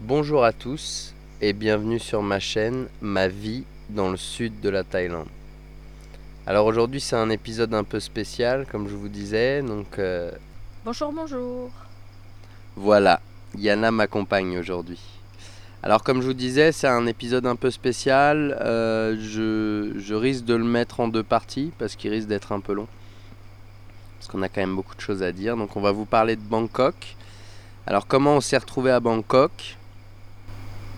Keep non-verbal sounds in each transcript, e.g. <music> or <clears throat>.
Bonjour à tous et bienvenue sur ma chaîne Ma vie dans le sud de la Thaïlande. Alors aujourd'hui c'est un épisode un peu spécial comme je vous disais donc euh, Bonjour, bonjour. voilà, Yana m'accompagne aujourd'hui. Alors comme je vous disais c'est un épisode un peu spécial, euh, je, je risque de le mettre en deux parties parce qu'il risque d'être un peu long. Parce qu'on a quand même beaucoup de choses à dire donc on va vous parler de Bangkok. Alors comment on s'est retrouvé à Bangkok?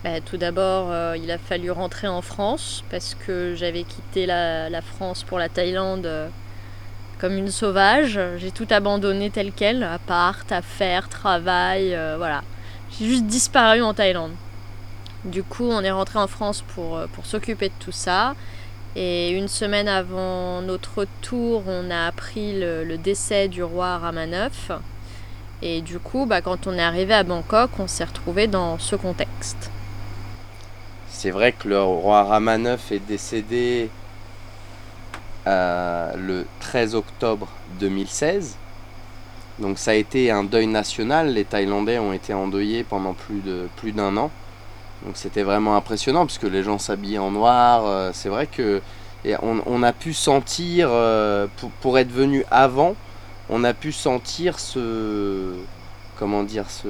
Bah, tout d'abord, euh, il a fallu rentrer en France parce que j'avais quitté la, France pour la Thaïlande euh, comme une sauvage. J'ai tout abandonné tel quel, appart, affaires, travail, euh, voilà. J'ai juste disparu en Thaïlande. Du coup, on est rentré en France pour, pour s'occuper de tout ça. Et une semaine avant notre retour, on a appris le, le décès du roi Ramaneuf. Et du coup, bah, quand on est arrivé à Bangkok, on s'est retrouvé dans ce contexte. C'est vrai que le roi Ramaneuf est décédé euh, le 13 octobre 2016. Donc ça a été un deuil national. Les Thaïlandais ont été endeuillés pendant plus de plus d'un an. Donc c'était vraiment impressionnant puisque les gens s'habillaient en noir. Euh, c'est vrai que et on, on a pu sentir, euh, pour, pour être venu avant, on a pu sentir ce comment dire ce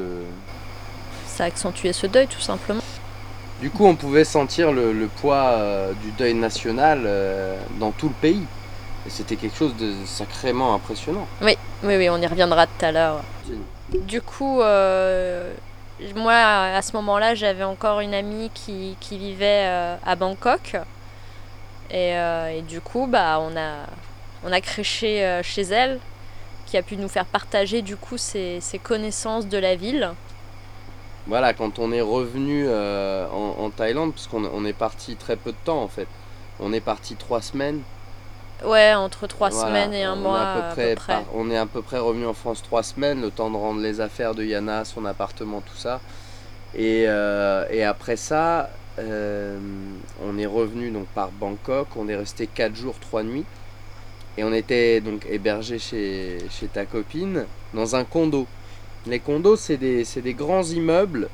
Ça a accentué ce deuil, tout simplement. Du coup, on pouvait sentir le, poids euh, du deuil national euh, dans tout le pays. Et c'était quelque chose de sacrément impressionnant. Oui, oui, oui, on y reviendra tout à l'heure. Du coup, euh, moi, à ce moment-là, j'avais encore une amie qui, vivait à Bangkok. Et, du coup, bah, on a, on a créché chez elle, qui a pu nous faire partager du coup ses connaissances de la ville. Voilà, quand on est revenu euh, en, en Thaïlande, puisqu'on on est parti très peu de temps en fait. On est parti trois semaines. Ouais, entre trois Voilà, semaines et un on est mois à peu près, à peu près. par- on est à peu près revenu en France trois semaines, le temps de rendre les affaires de Yana, son appartement, tout ça. Et, euh, et après ça, euh, on est revenu donc par Bangkok. On est resté quatre jours, trois nuits. Et on était donc hébergé chez, chez ta copine dans un condo. Les condos, c'est des, des grands immeubles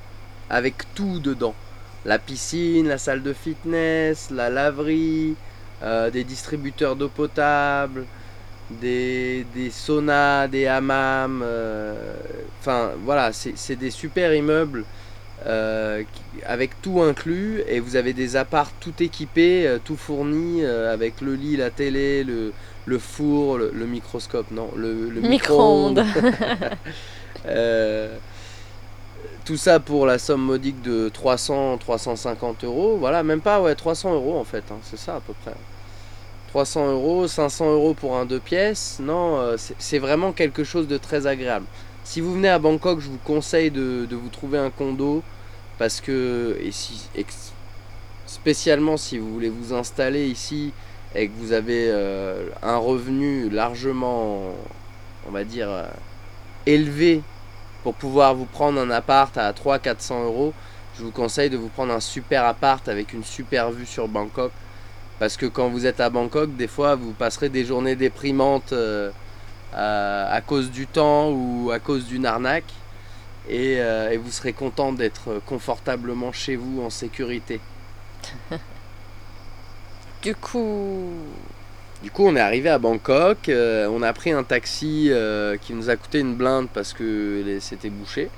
avec tout dedans. La piscine, la salle de fitness, la laverie, euh, des distributeurs d'eau potable, des, des saunas, des hammams. euh, Enfin, voilà, c'est des super immeubles euh, avec tout inclus. Et vous avez des apparts tout équipés, tout fournis, avec le lit, la télé, le, le four, le, le microscope, non, le, le Micro-ondes. <laughs> tout ça pour la somme modique de 300, 350 euros. Voilà, même pas, ouais, 300 euros en fait, hein, c'est ça à peu près. 300 euros, 500 euros pour un deux pièces. Non, euh, c'est vraiment quelque chose de très agréable. Si vous venez à Bangkok, je vous conseille de, vous trouver un condo parce que, et si, spécialement si vous voulez vous installer ici et que vous avez euh, un revenu largement, on va dire, euh, élevé pour pouvoir vous prendre un appart à 300-400 euros, je vous conseille de vous prendre un super appart avec une super vue sur Bangkok. Parce que quand vous êtes à Bangkok, des fois, vous passerez des journées déprimantes euh, à, cause du temps ou à cause d'une arnaque. Euh, et vous serez content d'être confortablement chez vous en sécurité. Du coup, Du coup, on est arrivé à Bangkok. euh, on a pris un taxi euh, qui nous a coûté une blinde parce que c'était bouché.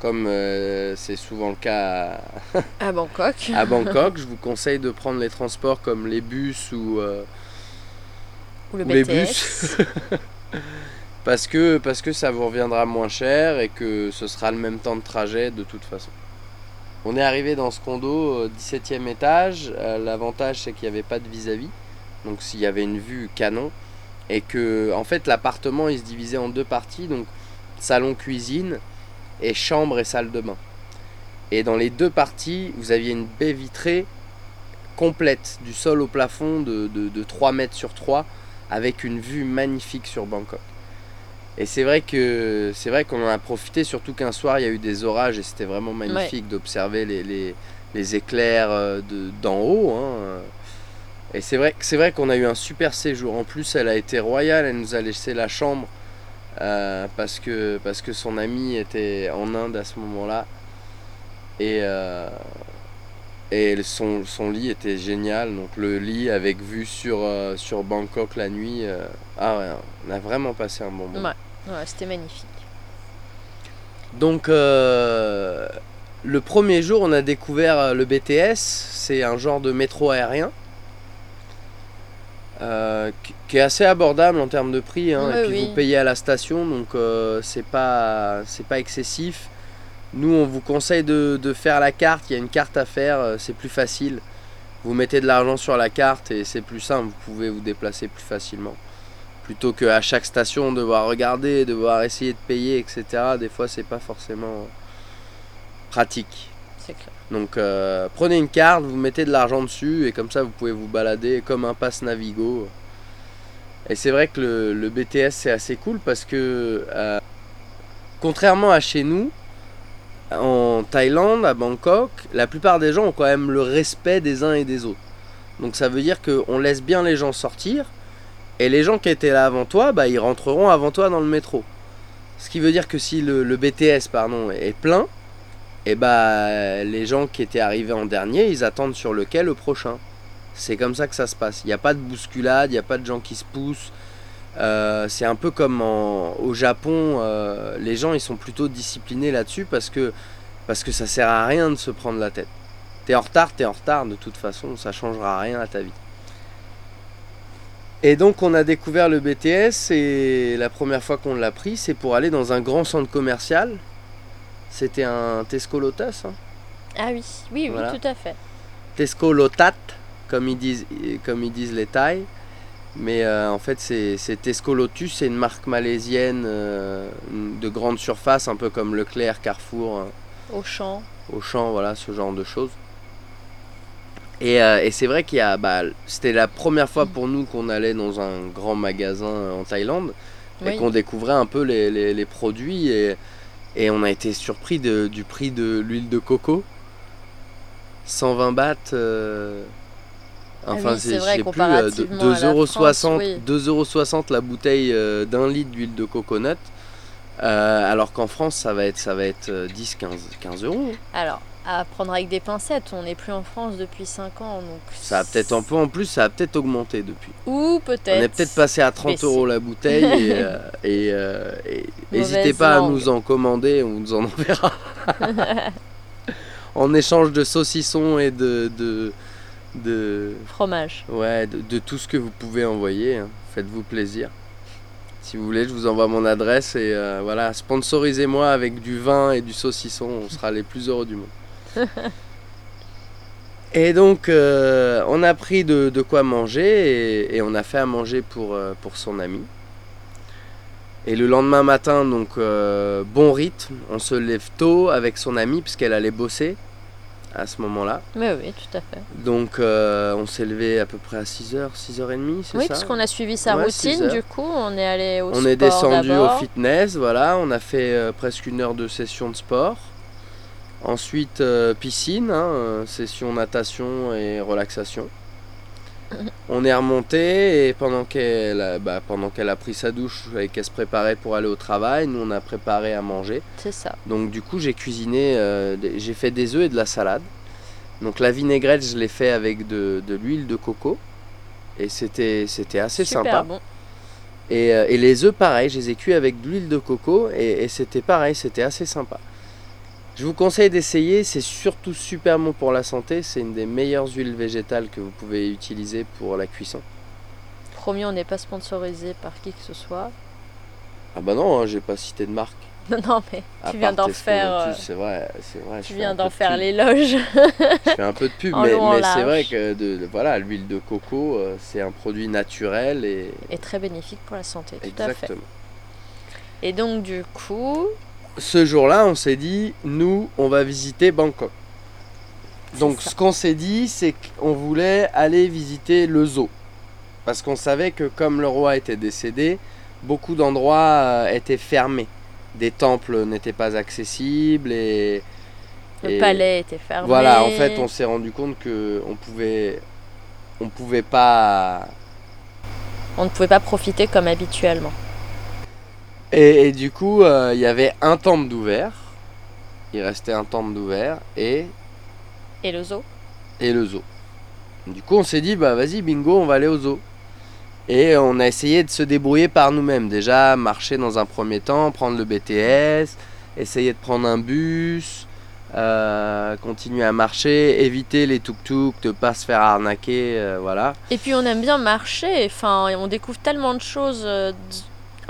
Comme euh, c'est souvent le cas à- <laughs> à Bangkok. à Bangkok, <laughs> je vous conseille de prendre les transports comme les bus ou, Ou le ou les bus. <laughs> parce, que, parce que ça vous reviendra moins cher et que ce sera le même temps de trajet de toute façon. On est arrivé dans ce condo, euh, 17e étage. L'avantage, c'est qu'il n'y avait pas de vis-à-vis. Donc, s'il y avait une vue canon. Et que, en fait, l'appartement, il se divisait en deux parties. Donc, salon-cuisine et chambre et salle de bain. Et dans les deux parties, vous aviez une baie vitrée complète, du sol au plafond de, de, de 3 mètres sur 3, avec une vue magnifique sur Bangkok. Et c'est vrai que c'est vrai qu'on en a profité, surtout qu'un soir il y a eu des orages et c'était vraiment magnifique d'observer les, les, les éclairs euh, de- d'en haut. hein. Et c'est vrai, c'est vrai qu'on a eu un super séjour. En plus, elle a été royale, elle nous a laissé la chambre euh, parce, que, parce que son ami était en Inde à ce moment-là. Et, euh, et son, son lit était génial. Donc le lit avec vue sur, euh, sur Bangkok la nuit. ah ouais, on a vraiment passé un bon moment. Ouais, ouais, c'était magnifique. Donc le premier jour, on a découvert le BTS. C'est un genre de métro aérien. Euh, qui- est assez abordable en termes de prix hein, et puis oui. vous payez à la station donc euh, c'est pas c'est pas excessif nous on vous conseille de, de faire la carte il y a une carte à faire euh, c'est plus facile vous mettez de l'argent sur la carte et c'est plus simple vous pouvez vous déplacer plus facilement plutôt que à chaque station devoir regarder devoir essayer de payer etc des fois c'est pas forcément pratique C'est clair. Donc euh, prenez une carte, vous mettez de l'argent dessus et comme ça vous pouvez vous balader comme un pass Navigo. Et c'est vrai que le, BTS c'est assez cool parce que euh, contrairement à chez nous, en Thaïlande, à Bangkok, la plupart des gens ont quand même le respect des uns et des autres. Donc ça veut dire qu'on laisse bien les gens sortir et les gens qui étaient là avant toi, bah, ils rentreront avant toi dans le métro. Ce qui veut dire que si le, le BTS pardon, est plein, et bah les gens qui étaient arrivés en dernier, ils attendent sur le quai le prochain. C'est comme ça que ça se passe. Il n'y a pas de bousculade, il n'y a pas de gens qui se poussent. Euh, c'est un peu comme au Japon, euh, les gens ils sont plutôt disciplinés là-dessus parce que, parce que ça sert à rien de se prendre la tête. T'es en retard, t'es en retard, de toute façon, ça changera rien à ta vie. Et donc on a découvert le BTS et la première fois qu'on l'a pris, c'est pour aller dans un grand centre commercial. C'était un Tesco Lotus. hein. Ah oui, oui, oui, Voilà. tout à fait. Tesco Lotat, comme ils disent, comme ils disent les Thaïs. Mais euh, en fait, c'est c'est Tesco Lotus, c'est une marque malaisienne euh, de grande surface, un peu comme Leclerc, Carrefour, hein, Au champ. Auchan, voilà, ce genre de choses. Et, euh, et c'est vrai qu'il y a, bah, c'était la première fois pour nous qu'on allait dans un grand magasin en Thaïlande et qu'on découvrait un peu les, les- les produits et, et on a été surpris de- du prix de l'huile de coco. 120 bahts. euh, Ah enfin, oui, c'est vrai, plus, comparativement à la 2,60 France, oui. 2,60€ la bouteille euh, d'un litre d'huile de coconut. Euh, alors qu'en France, ça va être, ça va être euh, 10, 15, 15 euros. Alors, à prendre avec des pincettes, on n'est plus en France depuis 5 ans, donc... Ça a peut-être un peu en plus, ça a peut-être augmenté depuis. Ou On peut-être... est peut-être passé à 30 baissé. euros la bouteille <laughs> et, euh, et, euh, et n'hésitez pas à nous en commander, on vous en enverra. <laughs> en échange de saucissons et de, de, de, Fromage. ouais, de, de tout ce que vous pouvez envoyer. hein. Faites-vous plaisir. Si vous voulez, je vous envoie mon adresse et euh, voilà, sponsorisez-moi avec du vin et du saucisson, on sera les plus heureux du monde. <laughs> Et donc, euh, on a pris de, de quoi manger et, et on a fait à manger pour, euh, pour son ami. Et le lendemain matin, donc, euh, bon rythme, on se lève tôt avec son ami puisqu'elle allait bosser à ce moment-là. Mais oui, tout à fait. Donc, euh, on s'est levé à peu près à 6h, 6h30, c'est Oui, ça parce qu'on a suivi sa Ouais, routine, du coup, on est allé au On sport est descendu au fitness, voilà, on a fait euh, presque une heure de session de sport. Ensuite, euh, piscine, hein, euh, session natation et relaxation. <laughs> On est remonté et pendant qu'elle a, bah, pendant qu'elle a pris sa douche et qu'elle se préparait pour aller au travail, nous on a préparé à manger. C'est ça. Donc du coup j'ai cuisiné, euh, j'ai fait des œufs et de la salade. Donc la vinaigrette je l'ai fait avec de, de l'huile de coco et c'était c'était assez Super sympa. bon. Et, et les œufs, pareil, je les ai cuits avec de l'huile de coco et, et c'était pareil, c'était assez sympa. Je vous conseille d'essayer, c'est surtout super bon pour la santé, c'est une des meilleures huiles végétales que vous pouvez utiliser pour la cuisson. Promis, on n'est pas sponsorisé par qui que ce soit. Ah bah non, hein, j'ai pas cité de marque. <laughs> Non, non, mais tu viens d'en faire, euh, C'est vrai, c'est vrai. tu viens d'en de faire l'éloge. <laughs> Je fais un peu de pub, <laughs> mais, c'est vrai que de, de- voilà, l'huile de coco, euh, c'est un produit naturel et Et très bénéfique pour la santé, tout à fait. exactement. Et donc, du coup, ce jour-là, on s'est dit, nous, on va visiter Bangkok. Donc, ce qu'on s'est dit, c'est qu'on voulait aller visiter le zoo. Parce qu'on savait que comme le roi était décédé, beaucoup d'endroits euh, étaient fermés. Des temples n'étaient pas accessibles et... le et palais était fermé. Voilà, en fait, on s'est rendu compte que on pouvait... On pouvait pas... On ne pouvait pas profiter comme habituellement. Et, et du coup, euh, il y avait un temple d'ouvert. il restait un temple d'ouvert et, Et le zoo et le zoo. Du coup, on s'est dit, bah vas-y, bingo, on va aller au zoo. Et on a essayé de se débrouiller par nous-mêmes. Déjà, marcher dans un premier temps, prendre le BTS, essayer de prendre un bus, euh, continuer à marcher, éviter les tuk-tuk, de pas se faire arnaquer, euh, voilà. Et puis on aime bien marcher, enfin, on découvre tellement de choses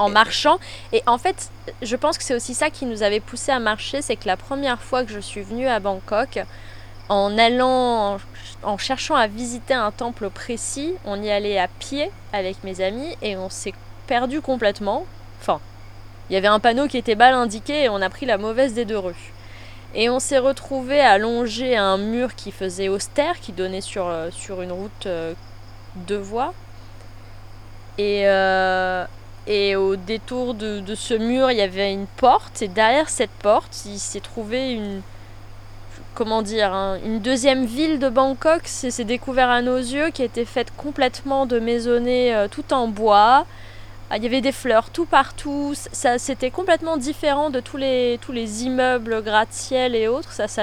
en marchant. Et en fait, je pense que c'est aussi ça qui nous avait poussé à marcher, c'est que la première fois que je suis venue à Bangkok, en allant, en, en cherchant à visiter un temple précis, on y allait à pied avec mes amis et on s'est perdu complètement. Enfin, il y avait un panneau qui était mal indiqué et on a pris la mauvaise des deux rues. Et on s'est retrouvé à longer un mur qui faisait austère, qui donnait sur, euh, sur une route euh, deux voies. Et, euh, et au détour de, ce mur, il y avait une porte. Et derrière cette porte, il s'est trouvé une. Comment dire Une deuxième ville de Bangkok. C'est découvert à nos yeux, qui était faite complètement de maisonnées euh, tout en bois. Ah, Il y avait des fleurs tout partout. Ça, c'était complètement différent de tous les, tous les immeubles, gratte-ciel et autres. Ça, ça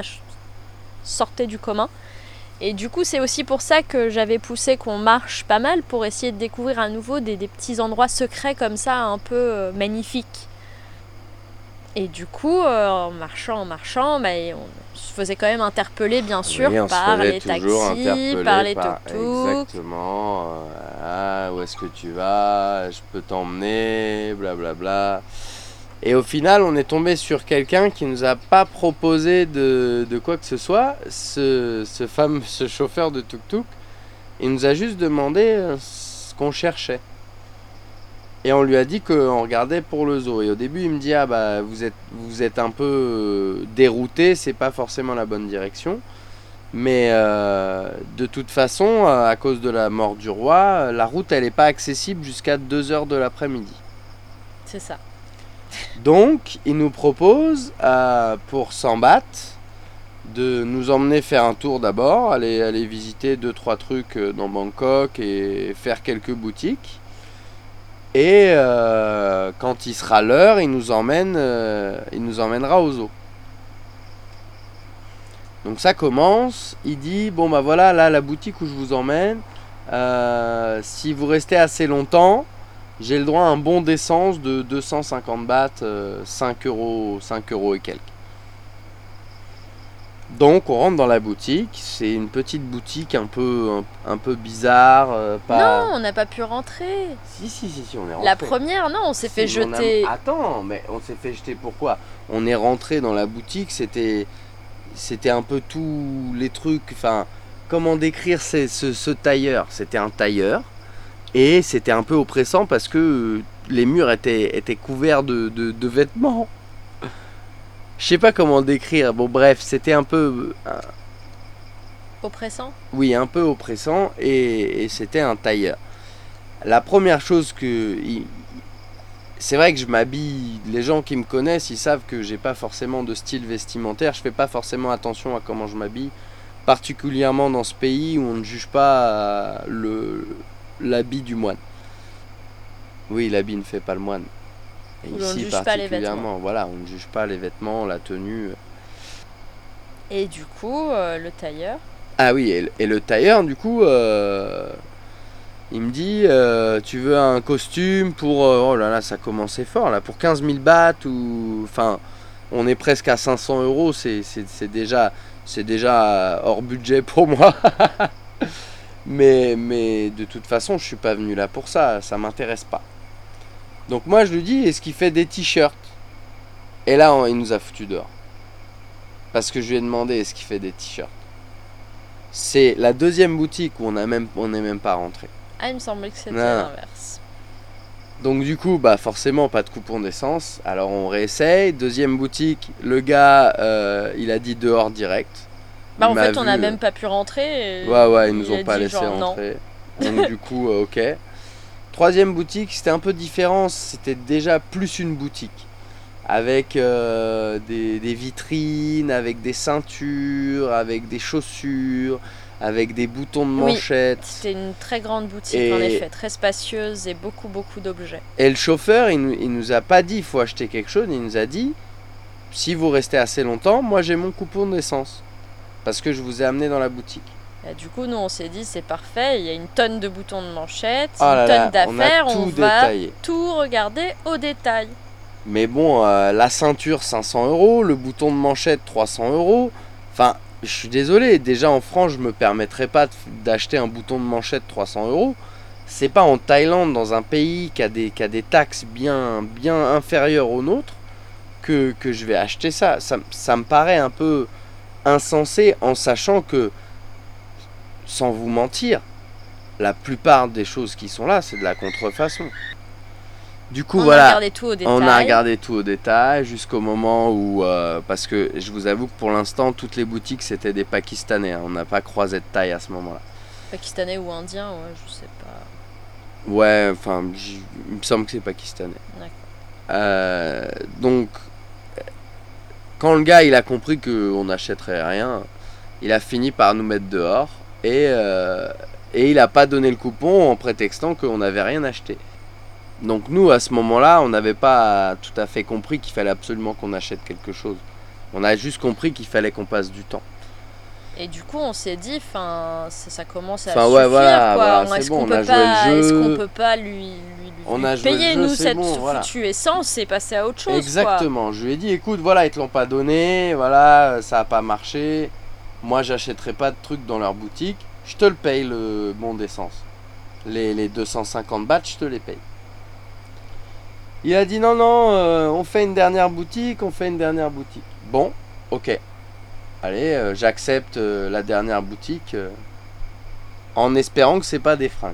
sortait du commun. Et du coup, c'est aussi pour ça que j'avais poussé qu'on marche pas mal pour essayer de découvrir à nouveau des, des petits endroits secrets comme ça, un peu euh, magnifiques. Et du coup, euh, en marchant, en marchant, bah, on se faisait quand même interpeller, bien sûr, Oui, par les taxis, par les tuk-tuk. Exactement. euh, ah, où est-ce que tu vas? Je peux t'emmener, blablabla. Et au final, on est tombé sur quelqu'un qui nous a pas proposé de, de quoi que ce soit. Ce, ce fameux ce chauffeur de tuk-tuk, il nous a juste demandé euh, ce qu'on cherchait. Et on lui a dit qu'on regardait pour le zoo. Et au début, il me dit Ah bah, vous êtes, vous êtes un peu euh, dérouté, c'est pas forcément la bonne direction. Mais euh, de toute façon, à cause de la mort du roi, la route elle n'est pas accessible jusqu'à 2h de l'après-midi. C'est ça. Donc, il nous propose, euh, pour 100 bahts, de nous emmener faire un tour d'abord, aller, visiter 2-3 trucs euh, dans Bangkok et faire quelques boutiques. Et euh, quand il sera l'heure, il, nous emmène, il nous emmènera au zoo. Donc ça commence, il dit, bon bah voilà, là la boutique où je vous emmène, si vous restez assez longtemps, j'ai le droit à un bon d'essence de 250 bahts, euh, 5 euros, 5 euros et quelques. Donc on rentre dans la boutique, c'est une petite boutique un peu, un, un peu bizarre, euh, pas... Non, on n'a pas pu rentrer. Si, si, si, si, on est rentré. La première, non, on s'est fait a- jeter. Attends, mais on s'est fait jeter pourquoi? On est rentré dans la boutique, c'était c'était un peu tous les trucs. Enfin, comment décrire ces- ce, ce tailleur? C'était un tailleur et c'était un peu oppressant parce que euh, les murs étaient, étaient couverts de, de- de vêtements. Je sais pas comment décrire. Bon, bref, c'était un peu. euh, Oppressant? Oui, un peu oppressant et, et c'était un tailleur. La première chose que. c'est vrai que je m'habille. Les gens qui me connaissent, ils savent que j'ai pas forcément de style vestimentaire. Je fais pas forcément attention à comment je m'habille. Particulièrement dans ce pays où on ne juge pas euh, le l'habit du moine. Oui, l'habit ne fait pas le moine. Et Où ici juge pas les particulièrement, voilà, on ne juge pas les vêtements, la tenue. Et du coup, euh, le tailleur. Ah oui, et, et le tailleur, du coup, euh, il me dit euh, Tu veux un costume pour. oh là là, ça commençait fort, là, pour 15 000 bahts ou. Enfin, on est presque à 500 euros, c'est déjà, c'est déjà hors budget pour moi. <laughs> mais, mais de toute façon, je suis pas venu là pour ça, ça m'intéresse pas. Donc moi, je lui dis Est-ce qu'il fait des t-shirts? Et là, on- il nous a foutu dehors. Parce que je lui ai demandé Est-ce qu'il fait des t-shirts? C'est la deuxième boutique où on a même on n'est même pas rentré. Ah, il me semblait que c'était l'inverse. Donc du coup, bah forcément pas de coupon d'essence. Alors on réessaye. Deuxième boutique, le gars, euh, il a dit dehors direct. Bah, en fait, on n'a même pas pu rentrer. et Ouais ouais, ils nous ont pas laissé genre, non. rentrer. Donc du coup, euh, ok. Troisième boutique, c'était un peu différent. C'était déjà plus une boutique. Avec euh, des, des vitrines, avec des ceintures, avec des chaussures, avec des boutons de Oui. manchette. C'était une très grande boutique, Et- en effet, très spacieuse et beaucoup, beaucoup d'objets. Et le chauffeur, il il nous a pas dit il faut acheter quelque chose, il nous a dit si vous restez assez longtemps, moi j'ai mon coupon d'essence. Parce que je vous ai amené dans la boutique. Bah, du coup, nous, on s'est dit, c'est parfait, il y a une tonne de boutons de manchette, Oh une tonne on d'affaires, on, va détaillé. tout regarder au détail. Mais bon, euh, la ceinture 500 euros, le bouton de manchette 300 euros. Enfin, je suis désolé, déjà en France, je me permettrais pas d'acheter un bouton de manchette 300 euros. C'est pas en Thaïlande, dans un pays qui a des, qui a des taxes bien, bien inférieures aux nôtres, que, que je vais acheter ça. ça. Ça me paraît un peu insensé en sachant que, sans vous mentir, la plupart des choses qui sont là, c'est de la contrefaçon. Du coup, on voilà. a regardé tout au détail. On a regardé tout au détail jusqu'au moment où, euh, parce que je vous avoue que pour l'instant, toutes les boutiques c'était des Pakistanais. hein. On n'a pas croisé de taille à ce moment-là. Pakistanais ou indien, ouais, je sais pas. Ouais, enfin, j- il me semble que c'est pakistanais. D'accord. Euh, donc, quand le gars il a compris qu'on n'achèterait rien, il a fini par nous mettre dehors et, euh, et il a pas donné le coupon en prétextant qu'on n'avait rien acheté. Donc nous, à ce moment-là, on n'avait pas tout à fait compris qu'il fallait absolument qu'on achète quelque chose. On a juste compris qu'il fallait qu'on passe du temps. Et du coup, on s'est dit, enfin, ça, ça commence à ouais, suffire, voilà, quoi. voilà, c'est est-ce bon, qu'on on peut a joué pas, le est-ce jeu. qu'on peut pas lui On lui a joué le payer jeu, nous c'est cette bon, voilà. foutue essence et à autre chose, quoi. Exactement. Je lui ai dit, écoute, voilà, ils te l'ont pas donné, voilà, ça a pas marché. Moi, j'achèterai pas de trucs dans leur boutique. Je te le paye le bon d'essence. Les, les 250 bahts, je te les paye. Il a dit non, non, euh, on fait une dernière boutique, on fait une dernière boutique. Bon, ok. Allez, euh, j'accepte euh, la dernière boutique en espérant que c'est pas des fringues.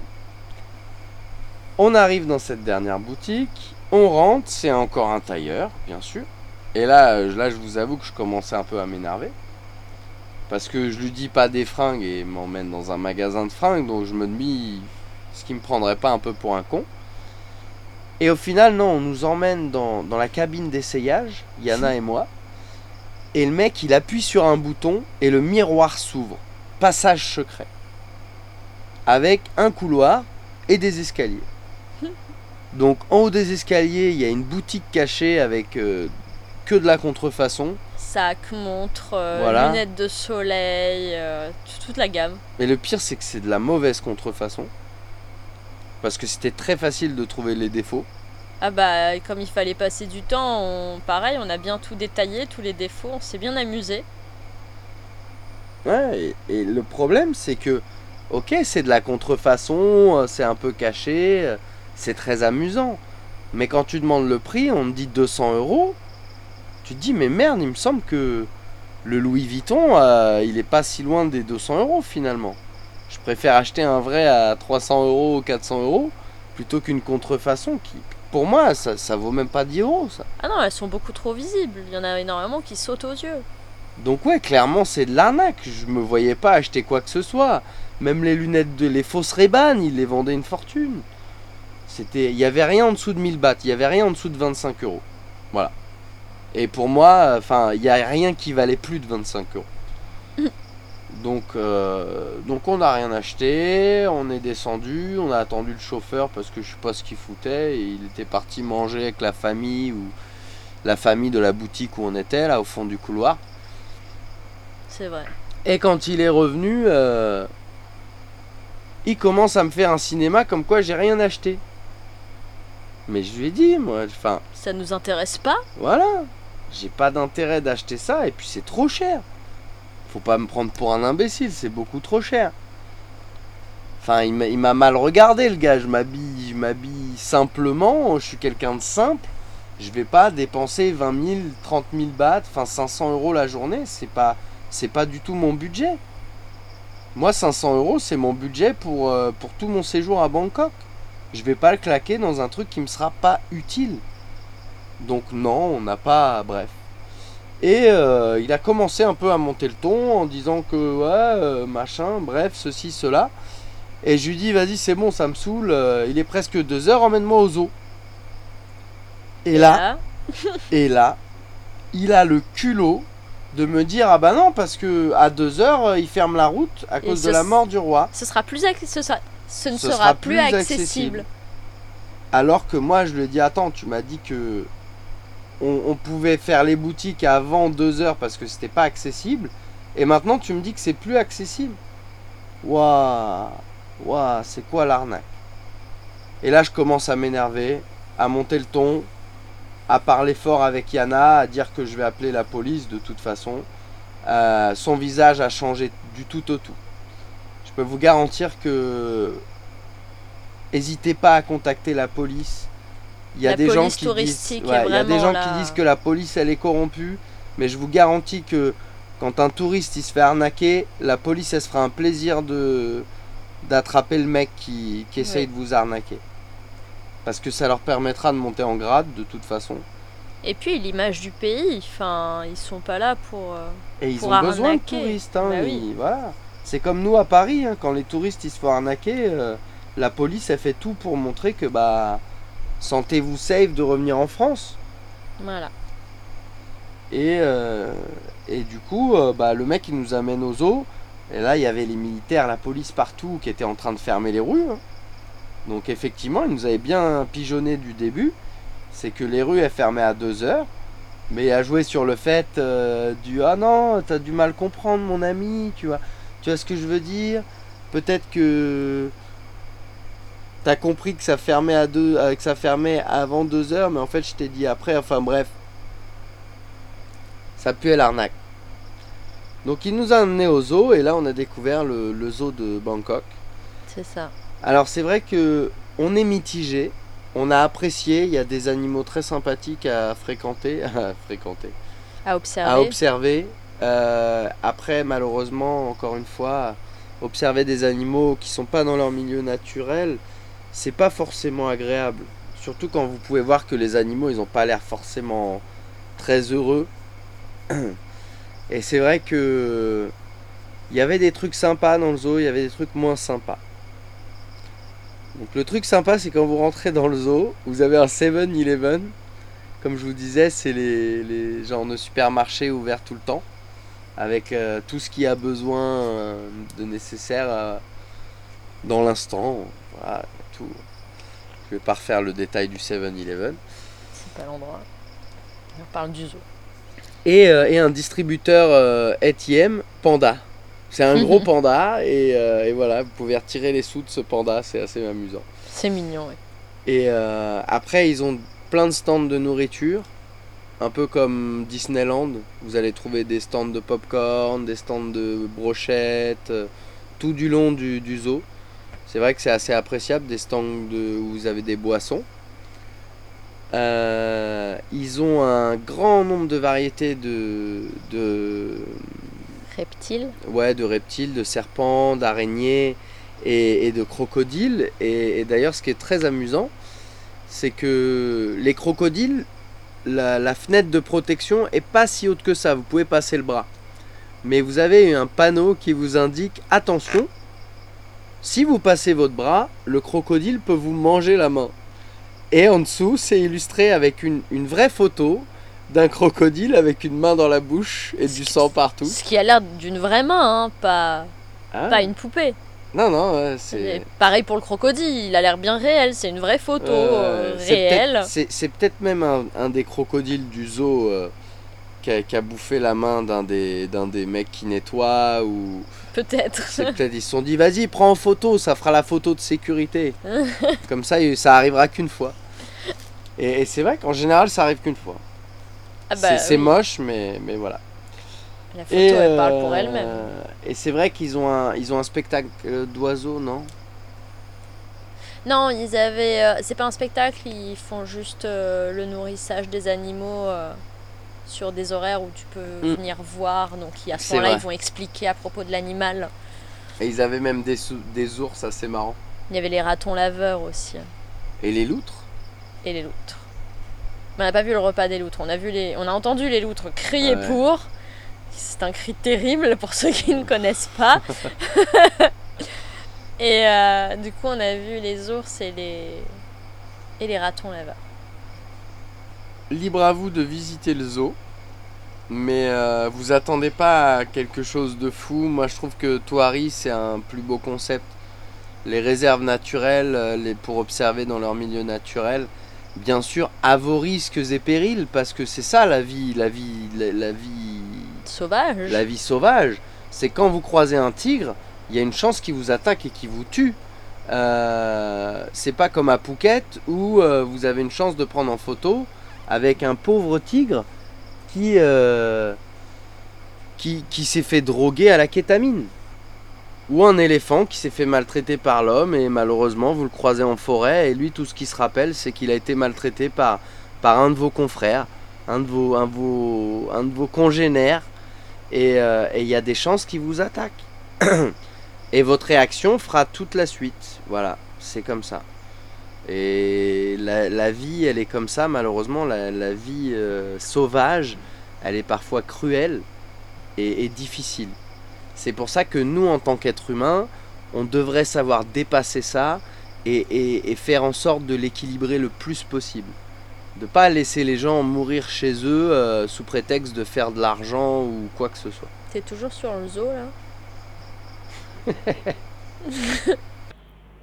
On arrive dans cette dernière boutique, on rentre, c'est encore un tailleur, bien sûr. Et là, euh, là, je vous avoue que je commençais un peu à m'énerver. Parce que je lui dis pas des fringues et m'emmène dans un magasin de fringues, donc je me dis, ce qui me prendrait pas un peu pour un con. Et au final, non, on nous emmène dans, dans la cabine d'essayage, Yana et moi. Et le mec, il appuie sur un bouton et le miroir s'ouvre. Passage secret. Avec un couloir et des escaliers. Donc en haut des escaliers, il y a une boutique cachée avec euh, que de la contrefaçon. Sac, montre, euh, Voilà. lunettes de soleil, euh, toute la gamme. Mais le pire, c'est que c'est de la mauvaise contrefaçon. Parce que c'était très facile de trouver les défauts. Ah bah, comme il fallait passer du temps, on- pareil, on a bien tout détaillé, tous les défauts, on s'est bien amusé. Ouais, et, et le problème, c'est que, ok, c'est de la contrefaçon, c'est un peu caché, c'est très amusant. Mais quand tu demandes le prix, on te dit 200 euros. Tu te dis, mais merde, il me semble que le Louis Vuitton, euh, il est pas si loin des 200 euros finalement. Je préfère acheter un vrai à 300 euros ou 400 euros plutôt qu'une contrefaçon qui, pour moi, ça, ça vaut même pas 10 euros ça. Ah non, elles sont beaucoup trop visibles, il y en a énormément qui sautent aux yeux. Donc ouais, clairement c'est de l'arnaque. Je me voyais pas acheter quoi que ce soit. Même les lunettes de les fausses Ray-Ban, ils les vendaient une fortune. C'était, il y avait rien en dessous de 1000 bahts, il y avait rien en dessous de 25 euros. Voilà. Et pour moi, enfin, il y a rien qui valait plus de 25 euros. <laughs> Donc, euh, donc on n'a rien acheté, on est descendu, on a attendu le chauffeur parce que je sais pas ce qu'il foutait et il était parti manger avec la famille ou la famille de la boutique où on était là au fond du couloir. C'est vrai. Et quand il est revenu, euh, il commence à me faire un cinéma comme quoi j'ai rien acheté. Mais je lui ai dit, moi, enfin, Ça nous intéresse pas voilà, j'ai pas d'intérêt d'acheter ça et puis c'est trop cher. Faut pas me prendre pour un imbécile, c'est beaucoup trop cher. Enfin, il m'a- mal regardé le gars, je m'habille, je m'habille simplement, je suis quelqu'un de simple. Je vais pas dépenser 20 000, 30 000 bahts, enfin 500 euros la journée, c'est pas, c'est pas du tout mon budget. Moi, 500 euros, c'est mon budget pour, euh, pour tout mon séjour à Bangkok. Je vais pas le claquer dans un truc qui me sera pas utile. Donc non, on n'a pas... Bref. Et euh, il a commencé un peu à monter le ton en disant que ouais, euh, machin, bref, ceci, cela. Et je lui dis, vas-y, c'est bon, ça me saoule, euh, il est presque 2 heures, emmène-moi au zoo. Et là, <laughs> et là, il a le culot de me dire, ah bah non, parce que à 2 heures, il ferme la route à cause de la mort du roi. ce sera plus ac- ce, sera- ce ne Ce sera, sera plus accessible. accessible. Alors que moi, je lui ai dit, attends, tu m'as dit que on, on pouvait faire les boutiques avant 2 heures parce que c'était pas accessible. Et maintenant, tu me dis que c'est plus accessible. Waouh, waouh, c'est quoi l'arnaque? Et là, je commence à m'énerver, à monter le ton, à parler fort avec Yana, à dire que je vais appeler la police de toute façon. Euh, son visage a changé du tout au tout. Je peux vous garantir que n'hésitez pas à contacter la police. Il y a La des gens qui disent, ouais, il y a des gens là. qui disent que la police elle est corrompue, mais je vous garantis que quand un touriste il se fait arnaquer, la police elle se fera un plaisir de d'attraper le mec qui, qui essaye de vous arnaquer. Parce que ça leur permettra de monter en grade de toute façon. Et puis l'image du pays, enfin, ils sont pas là pour. euh, Et ils Pour ont besoin de arnaquer. touristes. Hein, Bah oui. ils- voilà. C'est comme nous à Paris, hein, quand les touristes ils se font arnaquer, euh, la police elle fait tout pour montrer que bah sentez-vous safe de revenir en France. Voilà. Et, euh, et du coup, euh, bah, le mec il nous amène aux eaux. Et là, il y avait les militaires, la police partout qui étaient en train de fermer les rues. hein. Donc effectivement, ils nous avaient bien pigeonné du début. C'est que les rues elles fermaient à 2 heures. Mais à jouer sur le fait euh, du ah non, t'as du mal comprendre mon ami, tu vois. Tu vois ce que je veux dire? Peut-être que t'as compris que ça fermait à deux, euh, que ça fermait avant 2 heures, mais en fait je t'ai dit après. Enfin bref, ça puait l'arnaque. Donc il nous a amené au zoo et là on a découvert le, le zoo de Bangkok. C'est ça. Alors c'est vrai que on est mitigé, on a apprécié, il y a des animaux très sympathiques à fréquenter, <laughs> à fréquenter, À observer. à observer. Euh, après malheureusement encore une fois, observer des animaux qui sont pas dans leur milieu naturel, c'est pas forcément agréable. Surtout quand vous pouvez voir que les animaux ils ont pas l'air forcément très heureux. Et c'est vrai que il y avait des trucs sympas dans le zoo, il y avait des trucs moins sympas. Donc le truc sympa, c'est quand vous rentrez dans le zoo, vous avez un 7-Eleven. Comme je vous disais, c'est les, les genres de supermarchés ouverts tout le temps. Avec euh, tout ce qui a besoin euh, de nécessaire euh, dans l'instant. Voilà, tout. Je vais pas refaire le détail du 7-Eleven. C'est pas l'endroit. On parle du zoo. Et, euh, et un distributeur euh, ATM Panda. C'est un gros <laughs> panda et, euh, et voilà, vous pouvez retirer les sous de ce panda, c'est assez amusant. C'est mignon, ouais. Et après, ils ont plein de stands de nourriture, un peu comme Disneyland. Vous allez trouver des stands de popcorn, des stands de brochettes, euh, tout du long du, du zoo. C'est vrai que c'est assez appréciable, des stands de, où vous avez des boissons. Euh, ils ont un grand nombre de variétés de, de, Reptile. ouais, de reptiles, de serpents, d'araignées et, et de crocodiles. Et, et d'ailleurs, ce qui est très amusant, c'est que les crocodiles, la, la fenêtre de protection est pas si haute que ça. Vous pouvez passer le bras. Mais vous avez un panneau qui vous indique attention, si vous passez votre bras, le crocodile peut vous manger la main. Et en dessous, c'est illustré avec une, une vraie photo d'un crocodile avec une main dans la bouche et du sang partout. Ce qui a l'air d'une vraie main, hein, pas, Ah. pas une poupée. Non, non, ouais, c'est. pareil pour le crocodile, il a l'air bien réel, c'est une vraie photo euh, euh, c'est réelle. peut-être- C'est peut-être même un, un des crocodiles du zoo euh, qui, a, qui a bouffé la main d'un des, des mecs qui nettoie ou. Peut-être. <laughs> Peut-être ils se sont dit vas-y prends en photo, ça fera la photo de sécurité. <laughs> Comme ça ça arrivera qu'une fois. Et, et c'est vrai qu'en général ça arrive qu'une fois. Ah bah c'est oui, moche mais, mais voilà. La photo, elle parle pour elle-même. Et c'est vrai qu'ils ont un, ils ont un spectacle euh, d'oiseaux, non? Non, ils avaient. euh, c'est pas un spectacle, ils font juste euh, le nourrissage des animaux euh, sur des horaires où tu peux Mm. venir voir. Donc, à ce moment-là, ils vont expliquer à propos de l'animal. Et ils avaient même des, des ours assez marrants. Il y avait les ratons laveurs aussi. Et les loutres? Et les loutres. Mais on n'a pas vu le repas des loutres. On a, vu les... on a entendu les loutres crier Ouais. pour. C'est un cri terrible pour ceux qui ne connaissent pas. <laughs> et euh, du coup, on a vu les ours et les, et les ratons laveurs. Libre à vous de visiter le zoo. Mais euh, vous attendez pas à quelque chose de fou. Moi je trouve que Toari c'est un plus beau concept. Les réserves naturelles, euh, les, pour observer dans leur milieu naturel, bien sûr à vos risques et périls, parce que c'est ça la vie, la vie, la, la vie La vie sauvage, c'est quand vous croisez un tigre, il y a une chance qu'il vous attaque et qu'il vous tue. Euh, c'est pas comme à Phuket où euh, vous avez une chance de prendre en photo avec un pauvre tigre qui, euh, qui, s'est fait droguer à la kétamine. Ou un éléphant qui s'est fait maltraiter par l'homme et malheureusement vous le croisez en forêt et lui tout ce qu'il se rappelle c'est qu'il a été maltraité par, un de vos confrères, un de vos congénères et euh, et il y a des chances qu'il vous attaque. <clears throat> et votre réaction fera toute la suite. Voilà, c'est comme ça. Et la, vie, elle est comme ça, malheureusement. La, vie euh, sauvage, elle est parfois cruelle et, difficile. C'est pour ça que nous, en tant qu'êtres humains, on devrait savoir dépasser ça et faire en sorte de l'équilibrer le plus possible. De pas laisser les gens mourir chez eux euh, sous prétexte de faire de l'argent ou quoi que ce soit. T'es toujours sur le zoo là <laughs>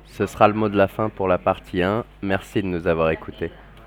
Ce sera le mot de la fin pour la partie 1. Merci de nous avoir écoutés.